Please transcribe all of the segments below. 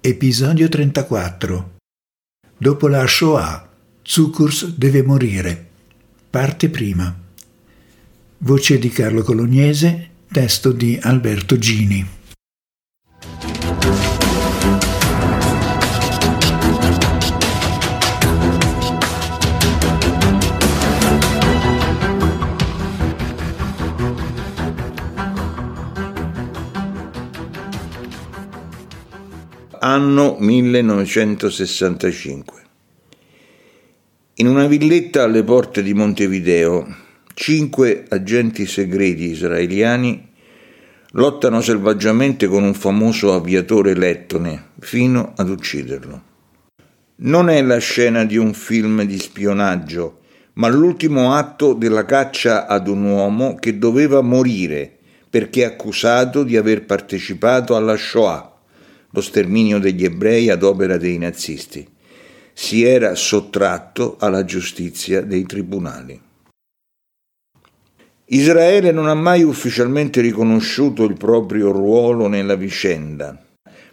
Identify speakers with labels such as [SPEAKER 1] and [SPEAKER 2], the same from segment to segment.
[SPEAKER 1] Episodio 34 Dopo la Shoah, Zukurs deve morire. Parte prima. Voce di Carlo Colognese, testo di Alberto Gini.
[SPEAKER 2] Anno 1965. In una villetta alle porte di Montevideo, cinque agenti segreti israeliani lottano selvaggiamente con un famoso aviatore lettone fino ad ucciderlo. Non è la scena di un film di spionaggio, ma l'ultimo atto della caccia ad un uomo che doveva morire perché accusato di aver partecipato alla Shoah lo sterminio degli ebrei ad opera dei nazisti. Si era sottratto alla giustizia dei tribunali. Israele non ha mai ufficialmente riconosciuto il proprio ruolo nella vicenda,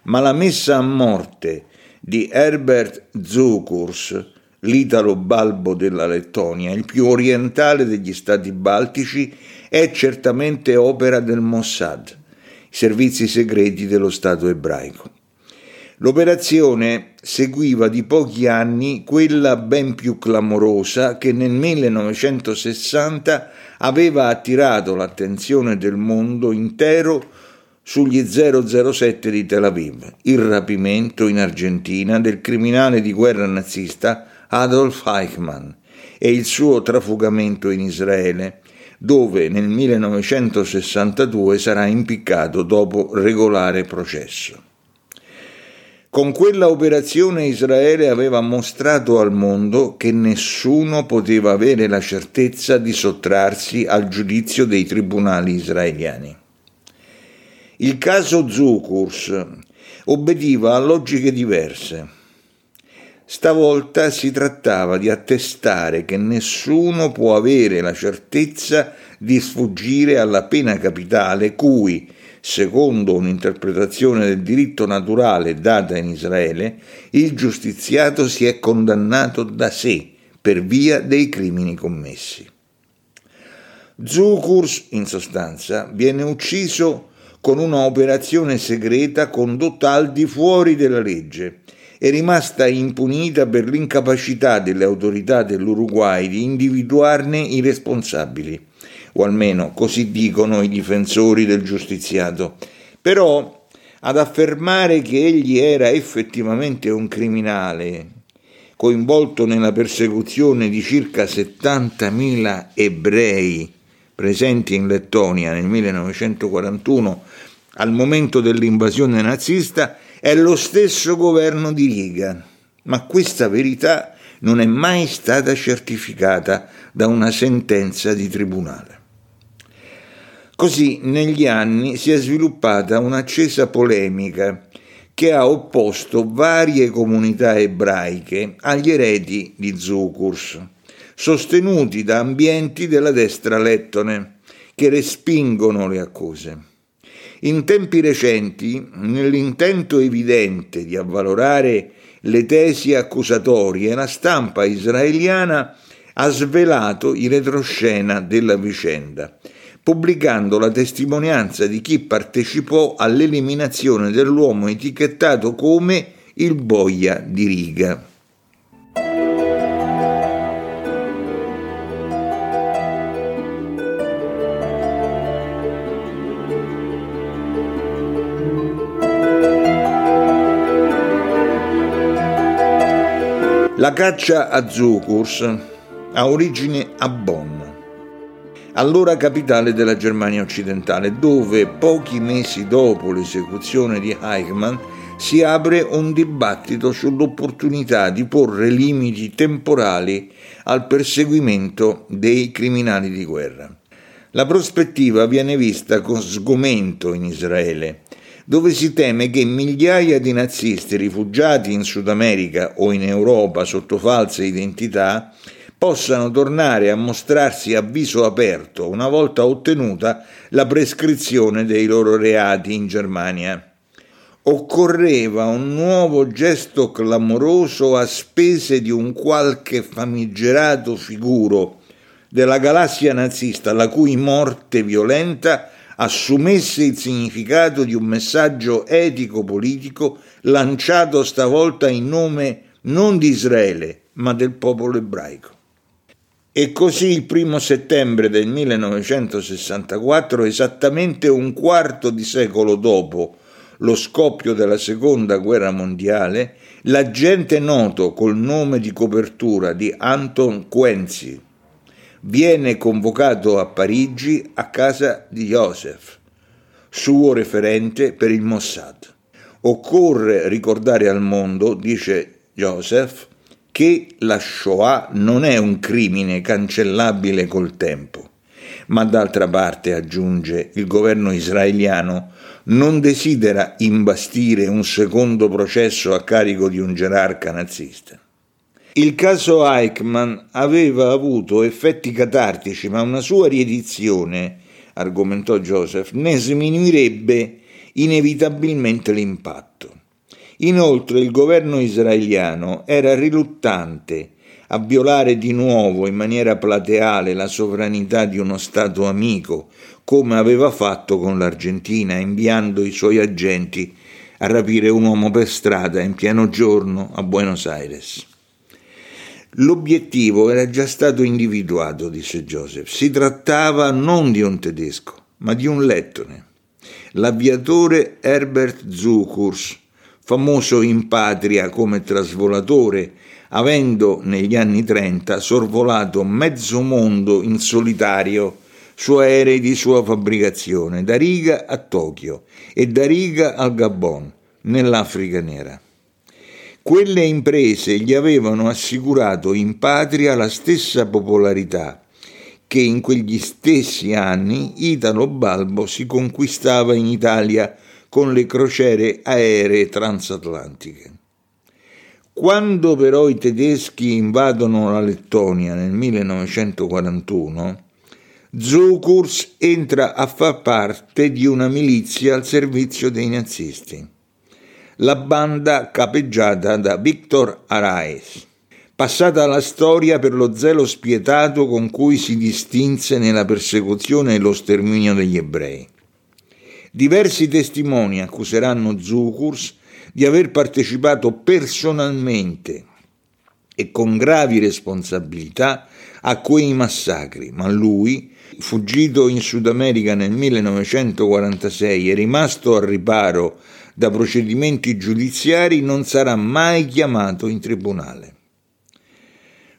[SPEAKER 2] ma la messa a morte di Herbert Zukurs, l'italo balbo della Lettonia, il più orientale degli stati baltici, è certamente opera del Mossad servizi segreti dello Stato ebraico. L'operazione seguiva di pochi anni quella ben più clamorosa che nel 1960 aveva attirato l'attenzione del mondo intero sugli 007 di Tel Aviv, il rapimento in Argentina del criminale di guerra nazista Adolf Eichmann e il suo trafugamento in Israele, dove nel 1962 sarà impiccato dopo regolare processo. Con quella operazione Israele aveva mostrato al mondo che nessuno poteva avere la certezza di sottrarsi al giudizio dei tribunali israeliani. Il caso Zukurs obbediva a logiche diverse. Stavolta si trattava di attestare che nessuno può avere la certezza di sfuggire alla pena capitale cui, secondo un'interpretazione del diritto naturale data in Israele, il giustiziato si è condannato da sé per via dei crimini commessi. Zukurs, in sostanza, viene ucciso con una operazione segreta condotta al di fuori della legge è rimasta impunita per l'incapacità delle autorità dell'Uruguay di individuarne i responsabili, o almeno così dicono i difensori del giustiziato. Però ad affermare che egli era effettivamente un criminale, coinvolto nella persecuzione di circa 70.000 ebrei presenti in Lettonia nel 1941 al momento dell'invasione nazista, è lo stesso governo di Riga, ma questa verità non è mai stata certificata da una sentenza di tribunale. Così negli anni si è sviluppata un'accesa polemica che ha opposto varie comunità ebraiche agli eredi di Zukurs, sostenuti da ambienti della destra lettone, che respingono le accuse. In tempi recenti, nell'intento evidente di avvalorare le tesi accusatorie, la stampa israeliana ha svelato il retroscena della vicenda, pubblicando la testimonianza di chi partecipò all'eliminazione dell'uomo etichettato come il boia di riga. La caccia a Zukurs ha origine a Bonn, allora capitale della Germania occidentale, dove pochi mesi dopo l'esecuzione di Eichmann si apre un dibattito sull'opportunità di porre limiti temporali al perseguimento dei criminali di guerra. La prospettiva viene vista con sgomento in Israele dove si teme che migliaia di nazisti rifugiati in Sud America o in Europa sotto false identità possano tornare a mostrarsi a viso aperto una volta ottenuta la prescrizione dei loro reati in Germania. occorreva un nuovo gesto clamoroso a spese di un qualche famigerato figuro della galassia nazista, la cui morte violenta assumesse il significato di un messaggio etico-politico lanciato stavolta in nome non di Israele, ma del popolo ebraico. E così il primo settembre del 1964, esattamente un quarto di secolo dopo lo scoppio della seconda guerra mondiale, l'agente noto col nome di copertura di Anton Quenzi viene convocato a Parigi a casa di Joseph, suo referente per il Mossad. Occorre ricordare al mondo, dice Joseph, che la Shoah non è un crimine cancellabile col tempo, ma d'altra parte, aggiunge, il governo israeliano non desidera imbastire un secondo processo a carico di un gerarca nazista. Il caso Eichmann aveva avuto effetti catartici, ma una sua riedizione, argomentò Joseph, ne sminuirebbe inevitabilmente l'impatto. Inoltre il governo israeliano era riluttante a violare di nuovo in maniera plateale la sovranità di uno Stato amico, come aveva fatto con l'Argentina, inviando i suoi agenti a rapire un uomo per strada in pieno giorno a Buenos Aires. L'obiettivo era già stato individuato, disse Joseph. Si trattava non di un tedesco, ma di un lettone. L'aviatore Herbert Zukurs, famoso in patria come trasvolatore, avendo negli anni 30 sorvolato mezzo mondo in solitario su aerei di sua fabbricazione, da Riga a Tokyo e da Riga al Gabon, nell'Africa nera. Quelle imprese gli avevano assicurato in patria la stessa popolarità che in quegli stessi anni Italo Balbo si conquistava in Italia con le crociere aeree transatlantiche. Quando però i tedeschi invadono la Lettonia nel 1941, Zukurs entra a far parte di una milizia al servizio dei nazisti la banda capeggiata da Victor Araes, passata alla storia per lo zelo spietato con cui si distinse nella persecuzione e lo sterminio degli ebrei. Diversi testimoni accuseranno Zukurs di aver partecipato personalmente e con gravi responsabilità a quei massacri, ma lui, fuggito in Sud America nel 1946 e rimasto al riparo da procedimenti giudiziari non sarà mai chiamato in tribunale.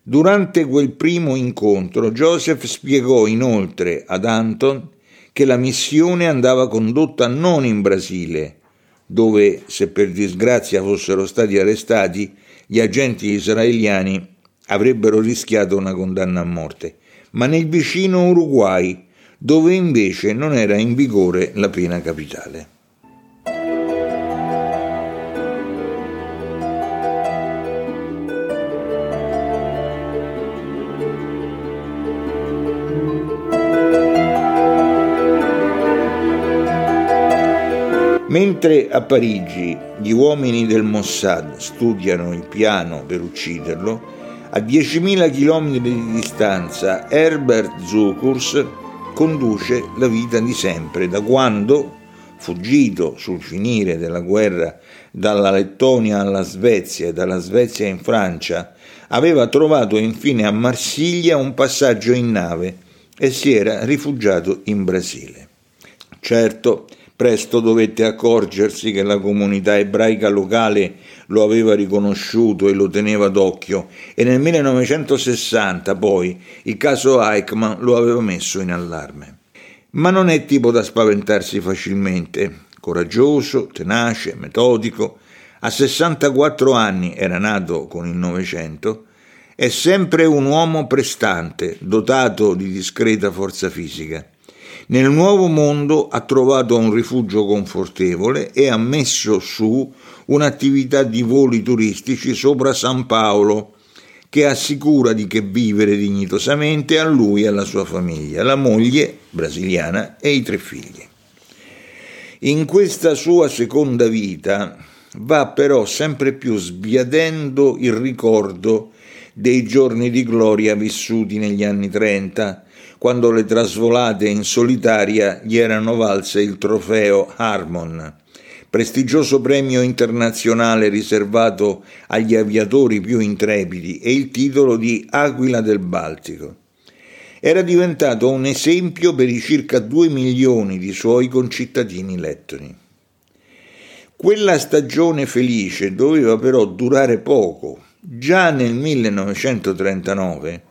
[SPEAKER 2] Durante quel primo incontro Joseph spiegò inoltre ad Anton che la missione andava condotta non in Brasile, dove, se per disgrazia fossero stati arrestati, gli agenti israeliani avrebbero rischiato una condanna a morte, ma nel vicino Uruguay, dove invece non era in vigore la pena capitale. Mentre a Parigi gli uomini del Mossad studiano il piano per ucciderlo, a 10.000 km di distanza Herbert Zukurs conduce la vita di sempre, da quando, fuggito sul finire della guerra dalla Lettonia alla Svezia e dalla Svezia in Francia, aveva trovato infine a Marsiglia un passaggio in nave e si era rifugiato in Brasile. Certo, Presto dovette accorgersi che la comunità ebraica locale lo aveva riconosciuto e lo teneva d'occhio e nel 1960 poi il caso Eichmann lo aveva messo in allarme. Ma non è tipo da spaventarsi facilmente, coraggioso, tenace, metodico, a 64 anni era nato con il Novecento, è sempre un uomo prestante, dotato di discreta forza fisica. Nel nuovo mondo ha trovato un rifugio confortevole e ha messo su un'attività di voli turistici sopra San Paolo che assicura di che vivere dignitosamente a lui e alla sua famiglia, la moglie brasiliana e i tre figli. In questa sua seconda vita va però sempre più sbiadendo il ricordo dei giorni di gloria vissuti negli anni 30, quando le trasvolate in solitaria gli erano valse il trofeo Harmon, prestigioso premio internazionale riservato agli aviatori più intrepidi e il titolo di Aquila del Baltico. Era diventato un esempio per i circa due milioni di suoi concittadini lettoni. Quella stagione felice doveva però durare poco. Già nel 1939,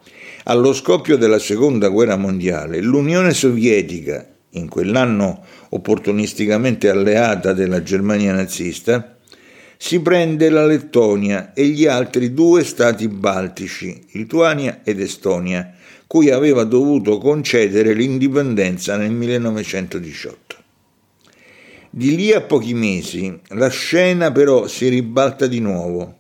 [SPEAKER 2] allo scoppio della Seconda Guerra Mondiale, l'Unione Sovietica, in quell'anno opportunisticamente alleata della Germania nazista, si prende la Lettonia e gli altri due stati baltici, Lituania ed Estonia, cui aveva dovuto concedere l'indipendenza nel 1918. Di lì a pochi mesi la scena però si ribalta di nuovo.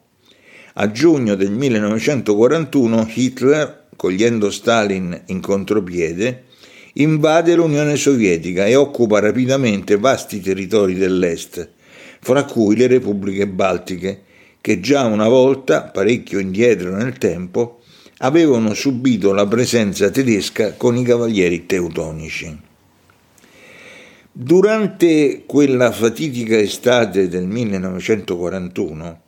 [SPEAKER 2] A giugno del 1941 Hitler, cogliendo Stalin in contropiede, invade l'Unione Sovietica e occupa rapidamente vasti territori dell'Est, fra cui le repubbliche baltiche, che già una volta, parecchio indietro nel tempo, avevano subito la presenza tedesca con i cavalieri teutonici. Durante quella fatidica estate del 1941,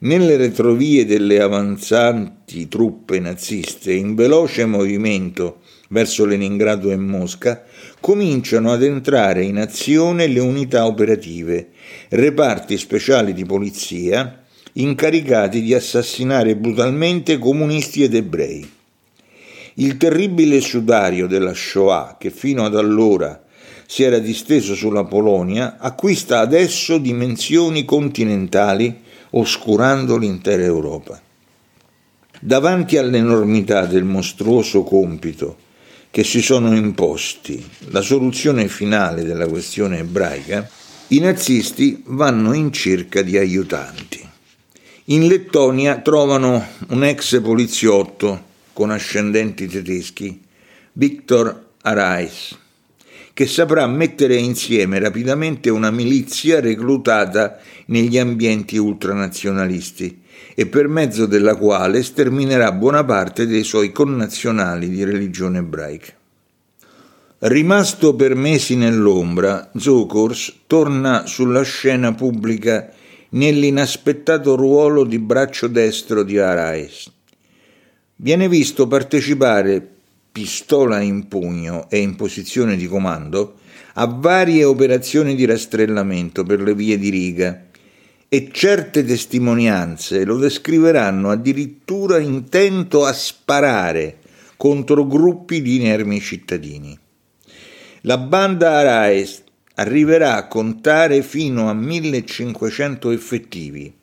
[SPEAKER 2] nelle retrovie delle avanzanti truppe naziste, in veloce movimento verso Leningrado e Mosca, cominciano ad entrare in azione le unità operative, reparti speciali di polizia, incaricati di assassinare brutalmente comunisti ed ebrei. Il terribile sudario della Shoah, che fino ad allora si era disteso sulla Polonia, acquista adesso dimensioni continentali, oscurando l'intera Europa. Davanti all'enormità del mostruoso compito che si sono imposti, la soluzione finale della questione ebraica, i nazisti vanno in cerca di aiutanti. In Lettonia trovano un ex poliziotto con ascendenti tedeschi, Viktor Arais che saprà mettere insieme rapidamente una milizia reclutata negli ambienti ultranazionalisti e per mezzo della quale sterminerà buona parte dei suoi connazionali di religione ebraica. Rimasto per mesi nell'ombra, Zokurs torna sulla scena pubblica nell'inaspettato ruolo di braccio destro di Arais. Viene visto partecipare pistola in pugno e in posizione di comando, a varie operazioni di rastrellamento per le vie di riga e certe testimonianze lo descriveranno addirittura intento a sparare contro gruppi di inermi cittadini. La banda Araes arriverà a contare fino a 1500 effettivi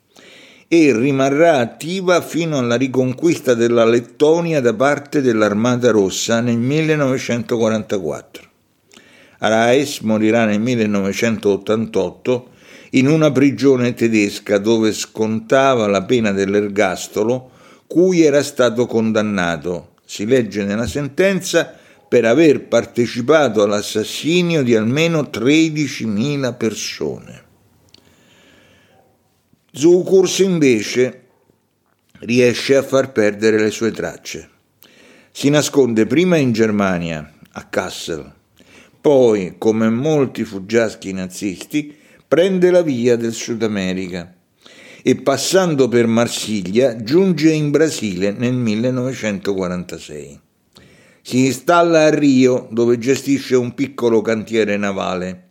[SPEAKER 2] e rimarrà attiva fino alla riconquista della Lettonia da parte dell'Armata Rossa nel 1944. Arais morirà nel 1988 in una prigione tedesca dove scontava la pena dell'ergastolo cui era stato condannato, si legge nella sentenza, per aver partecipato all'assassinio di almeno 13.000 persone. Zukurs invece riesce a far perdere le sue tracce. Si nasconde prima in Germania, a Kassel, poi, come molti fuggiaschi nazisti, prende la via del Sud America e passando per Marsiglia giunge in Brasile nel 1946. Si installa a Rio dove gestisce un piccolo cantiere navale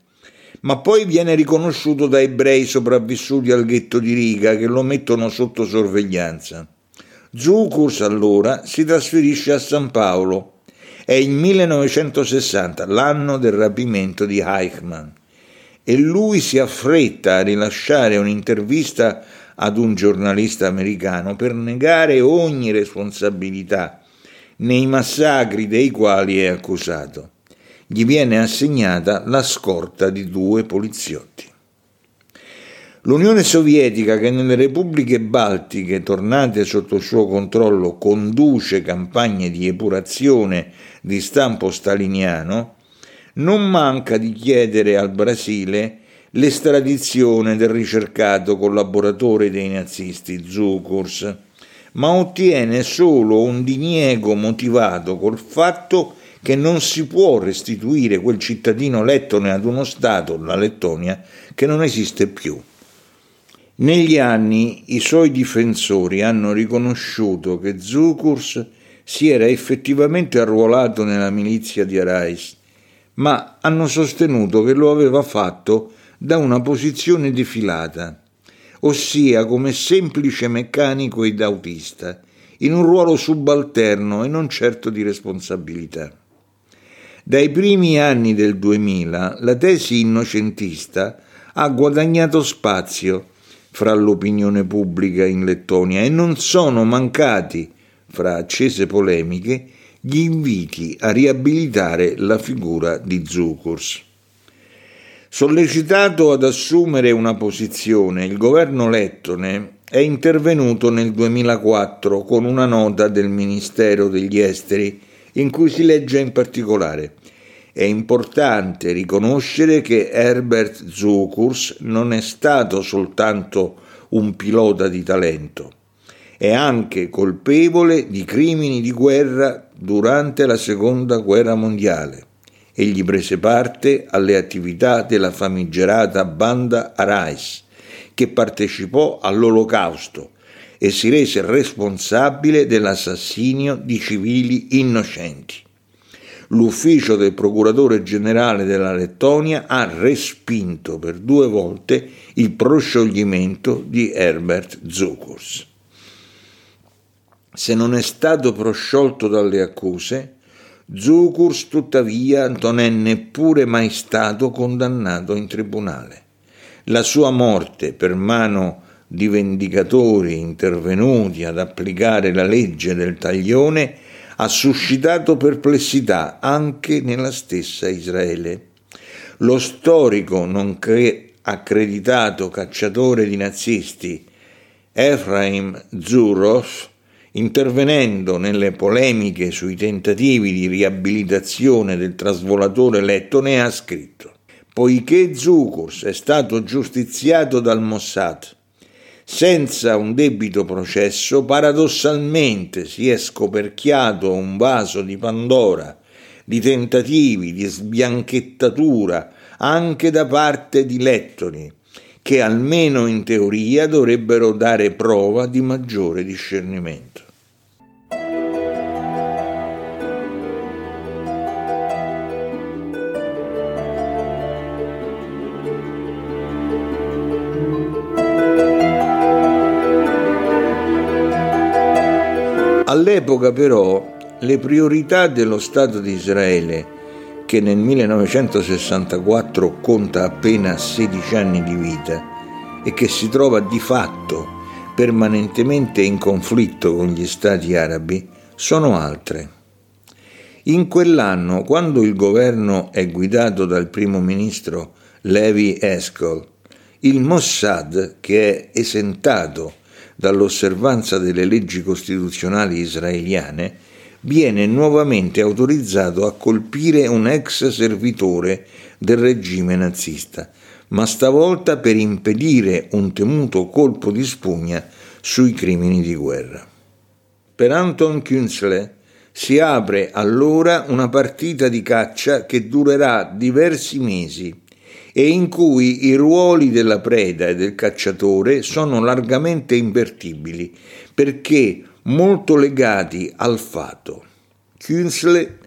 [SPEAKER 2] ma poi viene riconosciuto da ebrei sopravvissuti al ghetto di Riga che lo mettono sotto sorveglianza. Zucus allora si trasferisce a San Paolo. È il 1960, l'anno del rapimento di Eichmann, e lui si affretta a rilasciare un'intervista ad un giornalista americano per negare ogni responsabilità nei massacri dei quali è accusato gli viene assegnata la scorta di due poliziotti. L'Unione Sovietica, che nelle repubbliche baltiche tornate sotto il suo controllo conduce campagne di epurazione di stampo staliniano, non manca di chiedere al Brasile l'estradizione del ricercato collaboratore dei nazisti Zukurs, ma ottiene solo un diniego motivato col fatto che non si può restituire quel cittadino lettone ad uno Stato, la Lettonia, che non esiste più. Negli anni i suoi difensori hanno riconosciuto che Zukurs si era effettivamente arruolato nella milizia di Arais, ma hanno sostenuto che lo aveva fatto da una posizione defilata, ossia come semplice meccanico ed autista, in un ruolo subalterno e non certo di responsabilità. Dai primi anni del 2000 la tesi innocentista ha guadagnato spazio fra l'opinione pubblica in Lettonia e non sono mancati, fra accese polemiche, gli inviti a riabilitare la figura di Zukurs. Sollecitato ad assumere una posizione, il governo lettone è intervenuto nel 2004 con una nota del Ministero degli Esteri in cui si legge in particolare è importante riconoscere che Herbert Zukurs non è stato soltanto un pilota di talento, è anche colpevole di crimini di guerra durante la seconda guerra mondiale. Egli prese parte alle attività della famigerata banda Arais, che partecipò all'Olocausto e si rese responsabile dell'assassinio di civili innocenti l'ufficio del procuratore generale della Lettonia ha respinto per due volte il proscioglimento di Herbert Zukurs. Se non è stato prosciolto dalle accuse, Zukurs tuttavia non è neppure mai stato condannato in tribunale. La sua morte per mano di vendicatori intervenuti ad applicare la legge del taglione ha suscitato perplessità anche nella stessa Israele. Lo storico, nonché accreditato cacciatore di nazisti Ephraim Zuroff, intervenendo nelle polemiche sui tentativi di riabilitazione del trasvolatore lettone, ha scritto Poiché Zukurs è stato giustiziato dal Mossad senza un debito processo, paradossalmente si è scoperchiato un vaso di Pandora di tentativi di sbianchettatura anche da parte di lettori, che almeno in teoria dovrebbero dare prova di maggiore discernimento. All'epoca però le priorità dello Stato di Israele, che nel 1964 conta appena 16 anni di vita e che si trova di fatto permanentemente in conflitto con gli Stati arabi, sono altre. In quell'anno, quando il governo è guidato dal primo ministro Levi Eskol, il Mossad, che è esentato dall'osservanza delle leggi costituzionali israeliane, viene nuovamente autorizzato a colpire un ex servitore del regime nazista, ma stavolta per impedire un temuto colpo di spugna sui crimini di guerra. Per Anton Künzle si apre allora una partita di caccia che durerà diversi mesi e in cui i ruoli della preda e del cacciatore sono largamente invertibili perché molto legati al fato. Künzle,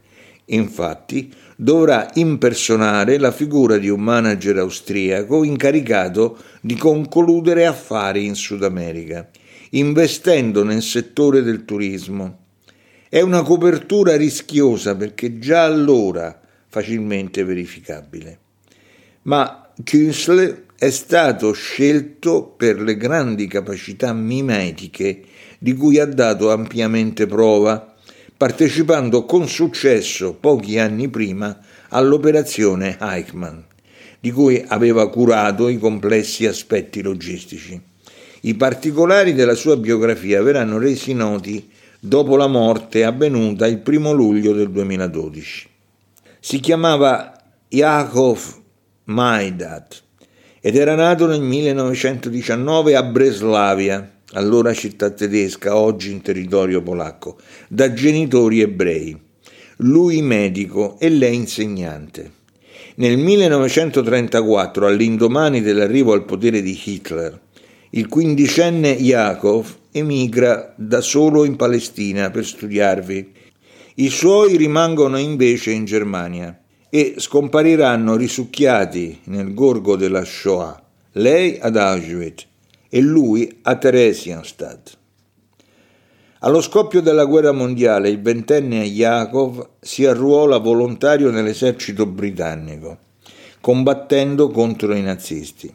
[SPEAKER 2] infatti, dovrà impersonare la figura di un manager austriaco incaricato di concludere affari in Sud America, investendo nel settore del turismo. È una copertura rischiosa perché già allora facilmente verificabile ma Künzle è stato scelto per le grandi capacità mimetiche di cui ha dato ampiamente prova, partecipando con successo pochi anni prima all'operazione Eichmann, di cui aveva curato i complessi aspetti logistici. I particolari della sua biografia verranno resi noti dopo la morte avvenuta il primo luglio del 2012. Si chiamava Yakov Maidat ed era nato nel 1919 a Breslavia, allora città tedesca, oggi in territorio polacco, da genitori ebrei. Lui medico e lei insegnante. Nel 1934, all'indomani dell'arrivo al potere di Hitler, il quindicenne Yakov emigra da solo in Palestina per studiarvi. I suoi rimangono invece in Germania e scompariranno risucchiati nel gorgo della Shoah, lei ad Auschwitz e lui a Theresienstadt. Allo scoppio della guerra mondiale il ventenne Yakov si arruola volontario nell'esercito britannico, combattendo contro i nazisti.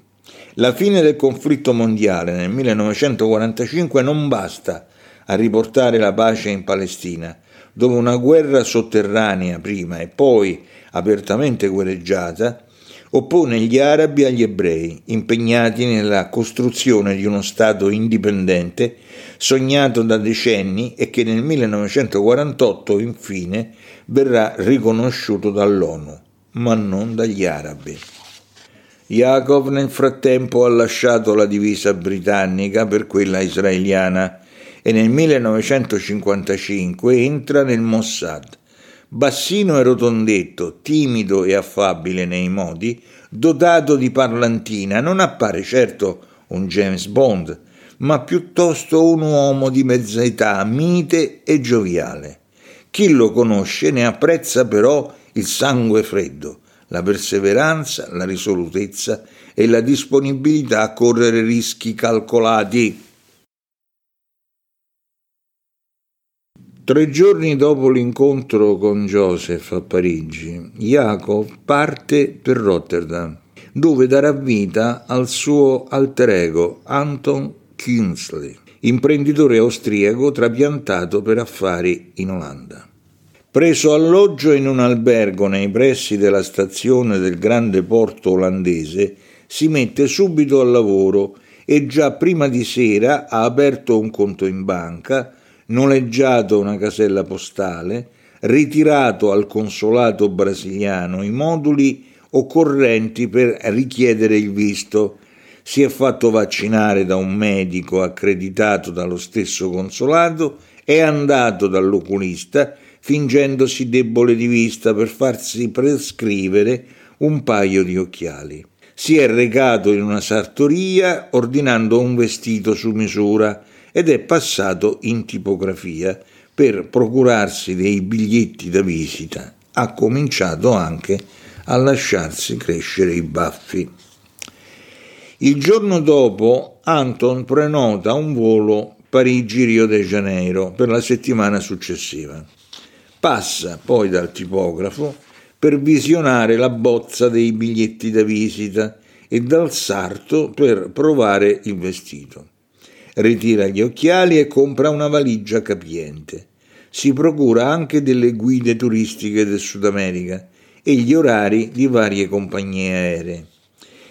[SPEAKER 2] La fine del conflitto mondiale nel 1945 non basta a riportare la pace in Palestina, dove una guerra sotterranea prima e poi apertamente guerreggiata oppone gli arabi agli ebrei, impegnati nella costruzione di uno Stato indipendente sognato da decenni e che nel 1948 infine verrà riconosciuto dall'ONU, ma non dagli arabi. Yaakov nel frattempo ha lasciato la divisa britannica per quella israeliana e nel 1955 entra nel Mossad bassino e rotondetto, timido e affabile nei modi, dotato di parlantina, non appare certo un James Bond, ma piuttosto un uomo di mezza età, mite e gioviale. Chi lo conosce ne apprezza però il sangue freddo, la perseveranza, la risolutezza e la disponibilità a correre rischi calcolati. Tre giorni dopo l'incontro con Joseph a Parigi, Jacob parte per Rotterdam, dove darà vita al suo alter ego Anton Kingsley, imprenditore austriaco trapiantato per affari in Olanda. Preso alloggio in un albergo nei pressi della stazione del grande porto olandese, si mette subito al lavoro e già prima di sera ha aperto un conto in banca noleggiato una casella postale, ritirato al consolato brasiliano i moduli occorrenti per richiedere il visto. Si è fatto vaccinare da un medico accreditato dallo stesso consolato, è andato dall'oculista fingendosi debole di vista per farsi prescrivere un paio di occhiali. Si è recato in una sartoria ordinando un vestito su misura ed è passato in tipografia per procurarsi dei biglietti da visita. Ha cominciato anche a lasciarsi crescere i baffi. Il giorno dopo Anton prenota un volo Parigi-Rio de Janeiro per la settimana successiva. Passa poi dal tipografo per visionare la bozza dei biglietti da visita e dal sarto per provare il vestito ritira gli occhiali e compra una valigia capiente. Si procura anche delle guide turistiche del Sud America e gli orari di varie compagnie aeree.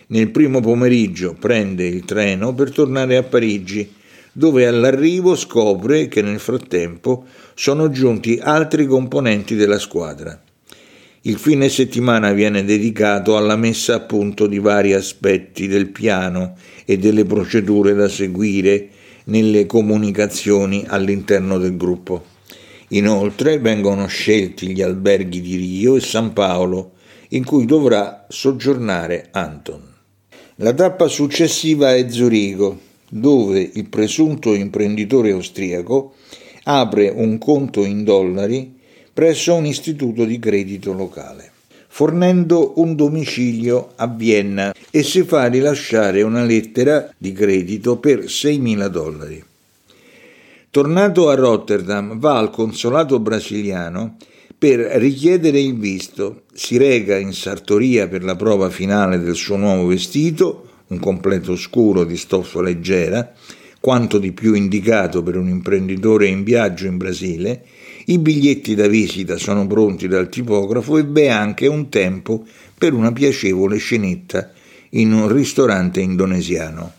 [SPEAKER 2] Nel primo pomeriggio prende il treno per tornare a Parigi, dove all'arrivo scopre che nel frattempo sono giunti altri componenti della squadra. Il fine settimana viene dedicato alla messa a punto di vari aspetti del piano e delle procedure da seguire nelle comunicazioni all'interno del gruppo. Inoltre vengono scelti gli alberghi di Rio e San Paolo in cui dovrà soggiornare Anton. La tappa successiva è Zurigo, dove il presunto imprenditore austriaco apre un conto in dollari presso un istituto di credito locale, fornendo un domicilio a Vienna e si fa rilasciare una lettera di credito per 6.000 dollari. Tornato a Rotterdam, va al consolato brasiliano per richiedere il visto, si reca in sartoria per la prova finale del suo nuovo vestito, un completo scuro di stoffa leggera, quanto di più indicato per un imprenditore in viaggio in Brasile, i biglietti da visita sono pronti dal tipografo e v'è anche un tempo per una piacevole scenetta in un ristorante indonesiano.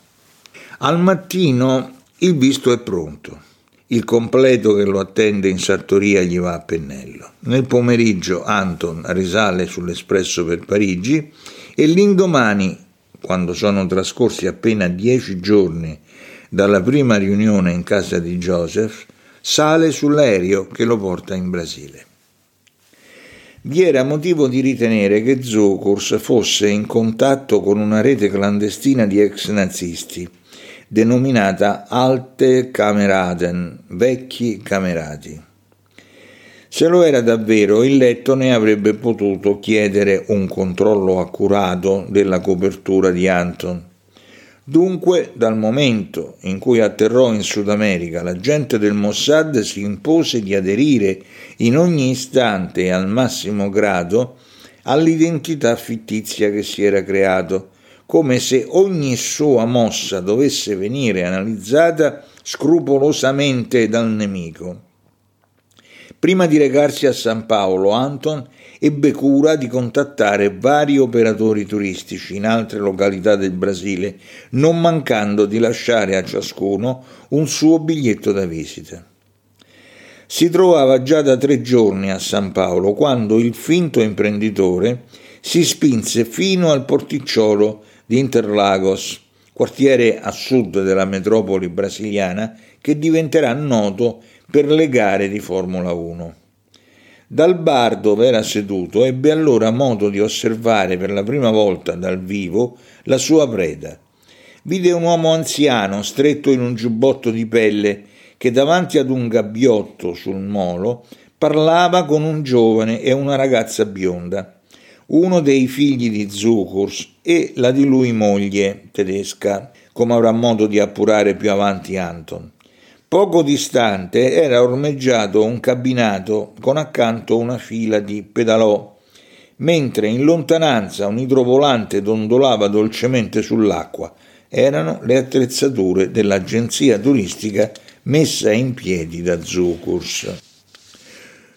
[SPEAKER 2] Al mattino il visto è pronto. Il completo che lo attende in sartoria gli va a pennello. Nel pomeriggio Anton risale sull'espresso per Parigi e l'indomani quando sono trascorsi appena dieci giorni dalla prima riunione in casa di Joseph, sale sull'aereo che lo porta in Brasile. Vi era motivo di ritenere che Zokurs fosse in contatto con una rete clandestina di ex nazisti, denominata Alte Kameraden, vecchi camerati. Se lo era davvero, il letto ne avrebbe potuto chiedere un controllo accurato della copertura di Anton. Dunque, dal momento in cui atterrò in Sud America, la gente del Mossad si impose di aderire in ogni istante e al massimo grado all'identità fittizia che si era creato, come se ogni sua mossa dovesse venire analizzata scrupolosamente dal nemico. Prima di recarsi a San Paolo, Anton ebbe cura di contattare vari operatori turistici in altre località del Brasile, non mancando di lasciare a ciascuno un suo biglietto da visita. Si trovava già da tre giorni a San Paolo quando il finto imprenditore si spinse fino al porticciolo di Interlagos, quartiere a sud della metropoli brasiliana che diventerà noto per le gare di Formula 1. Dal bar dove era seduto ebbe allora modo di osservare per la prima volta dal vivo la sua preda. Vide un uomo anziano stretto in un giubbotto di pelle che davanti ad un gabbiotto sul molo parlava con un giovane e una ragazza bionda, uno dei figli di Zukurs e la di lui moglie tedesca, come avrà modo di appurare più avanti Anton. Poco distante era ormeggiato un cabinato con accanto una fila di pedalò, mentre in lontananza un idrovolante dondolava dolcemente sull'acqua. Erano le attrezzature dell'agenzia turistica messa in piedi da Zukurs.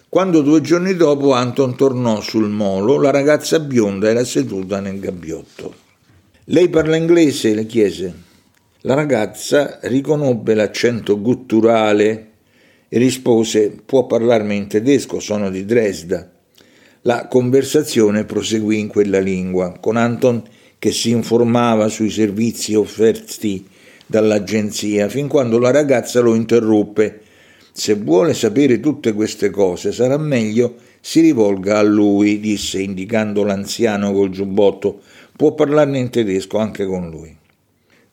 [SPEAKER 2] Quando due giorni dopo Anton tornò sul molo, la ragazza bionda era seduta nel gabbiotto. Lei parla inglese? le chiese. La ragazza riconobbe l'accento gutturale e rispose può parlarmi in tedesco, sono di Dresda. La conversazione proseguì in quella lingua, con Anton che si informava sui servizi offerti dall'agenzia, fin quando la ragazza lo interruppe. Se vuole sapere tutte queste cose, sarà meglio si rivolga a lui, disse indicando l'anziano col giubbotto. Può parlarne in tedesco anche con lui.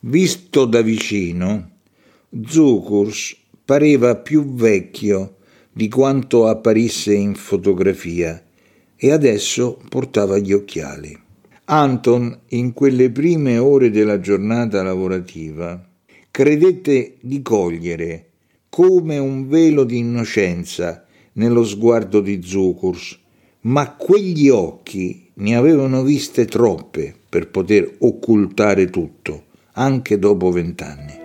[SPEAKER 2] Visto da vicino, Zukurs pareva più vecchio di quanto apparisse in fotografia e adesso portava gli occhiali. Anton, in quelle prime ore della giornata lavorativa, credette di cogliere come un velo di innocenza nello sguardo di Zukurs, ma quegli occhi ne avevano viste troppe per poter occultare tutto anche dopo vent'anni.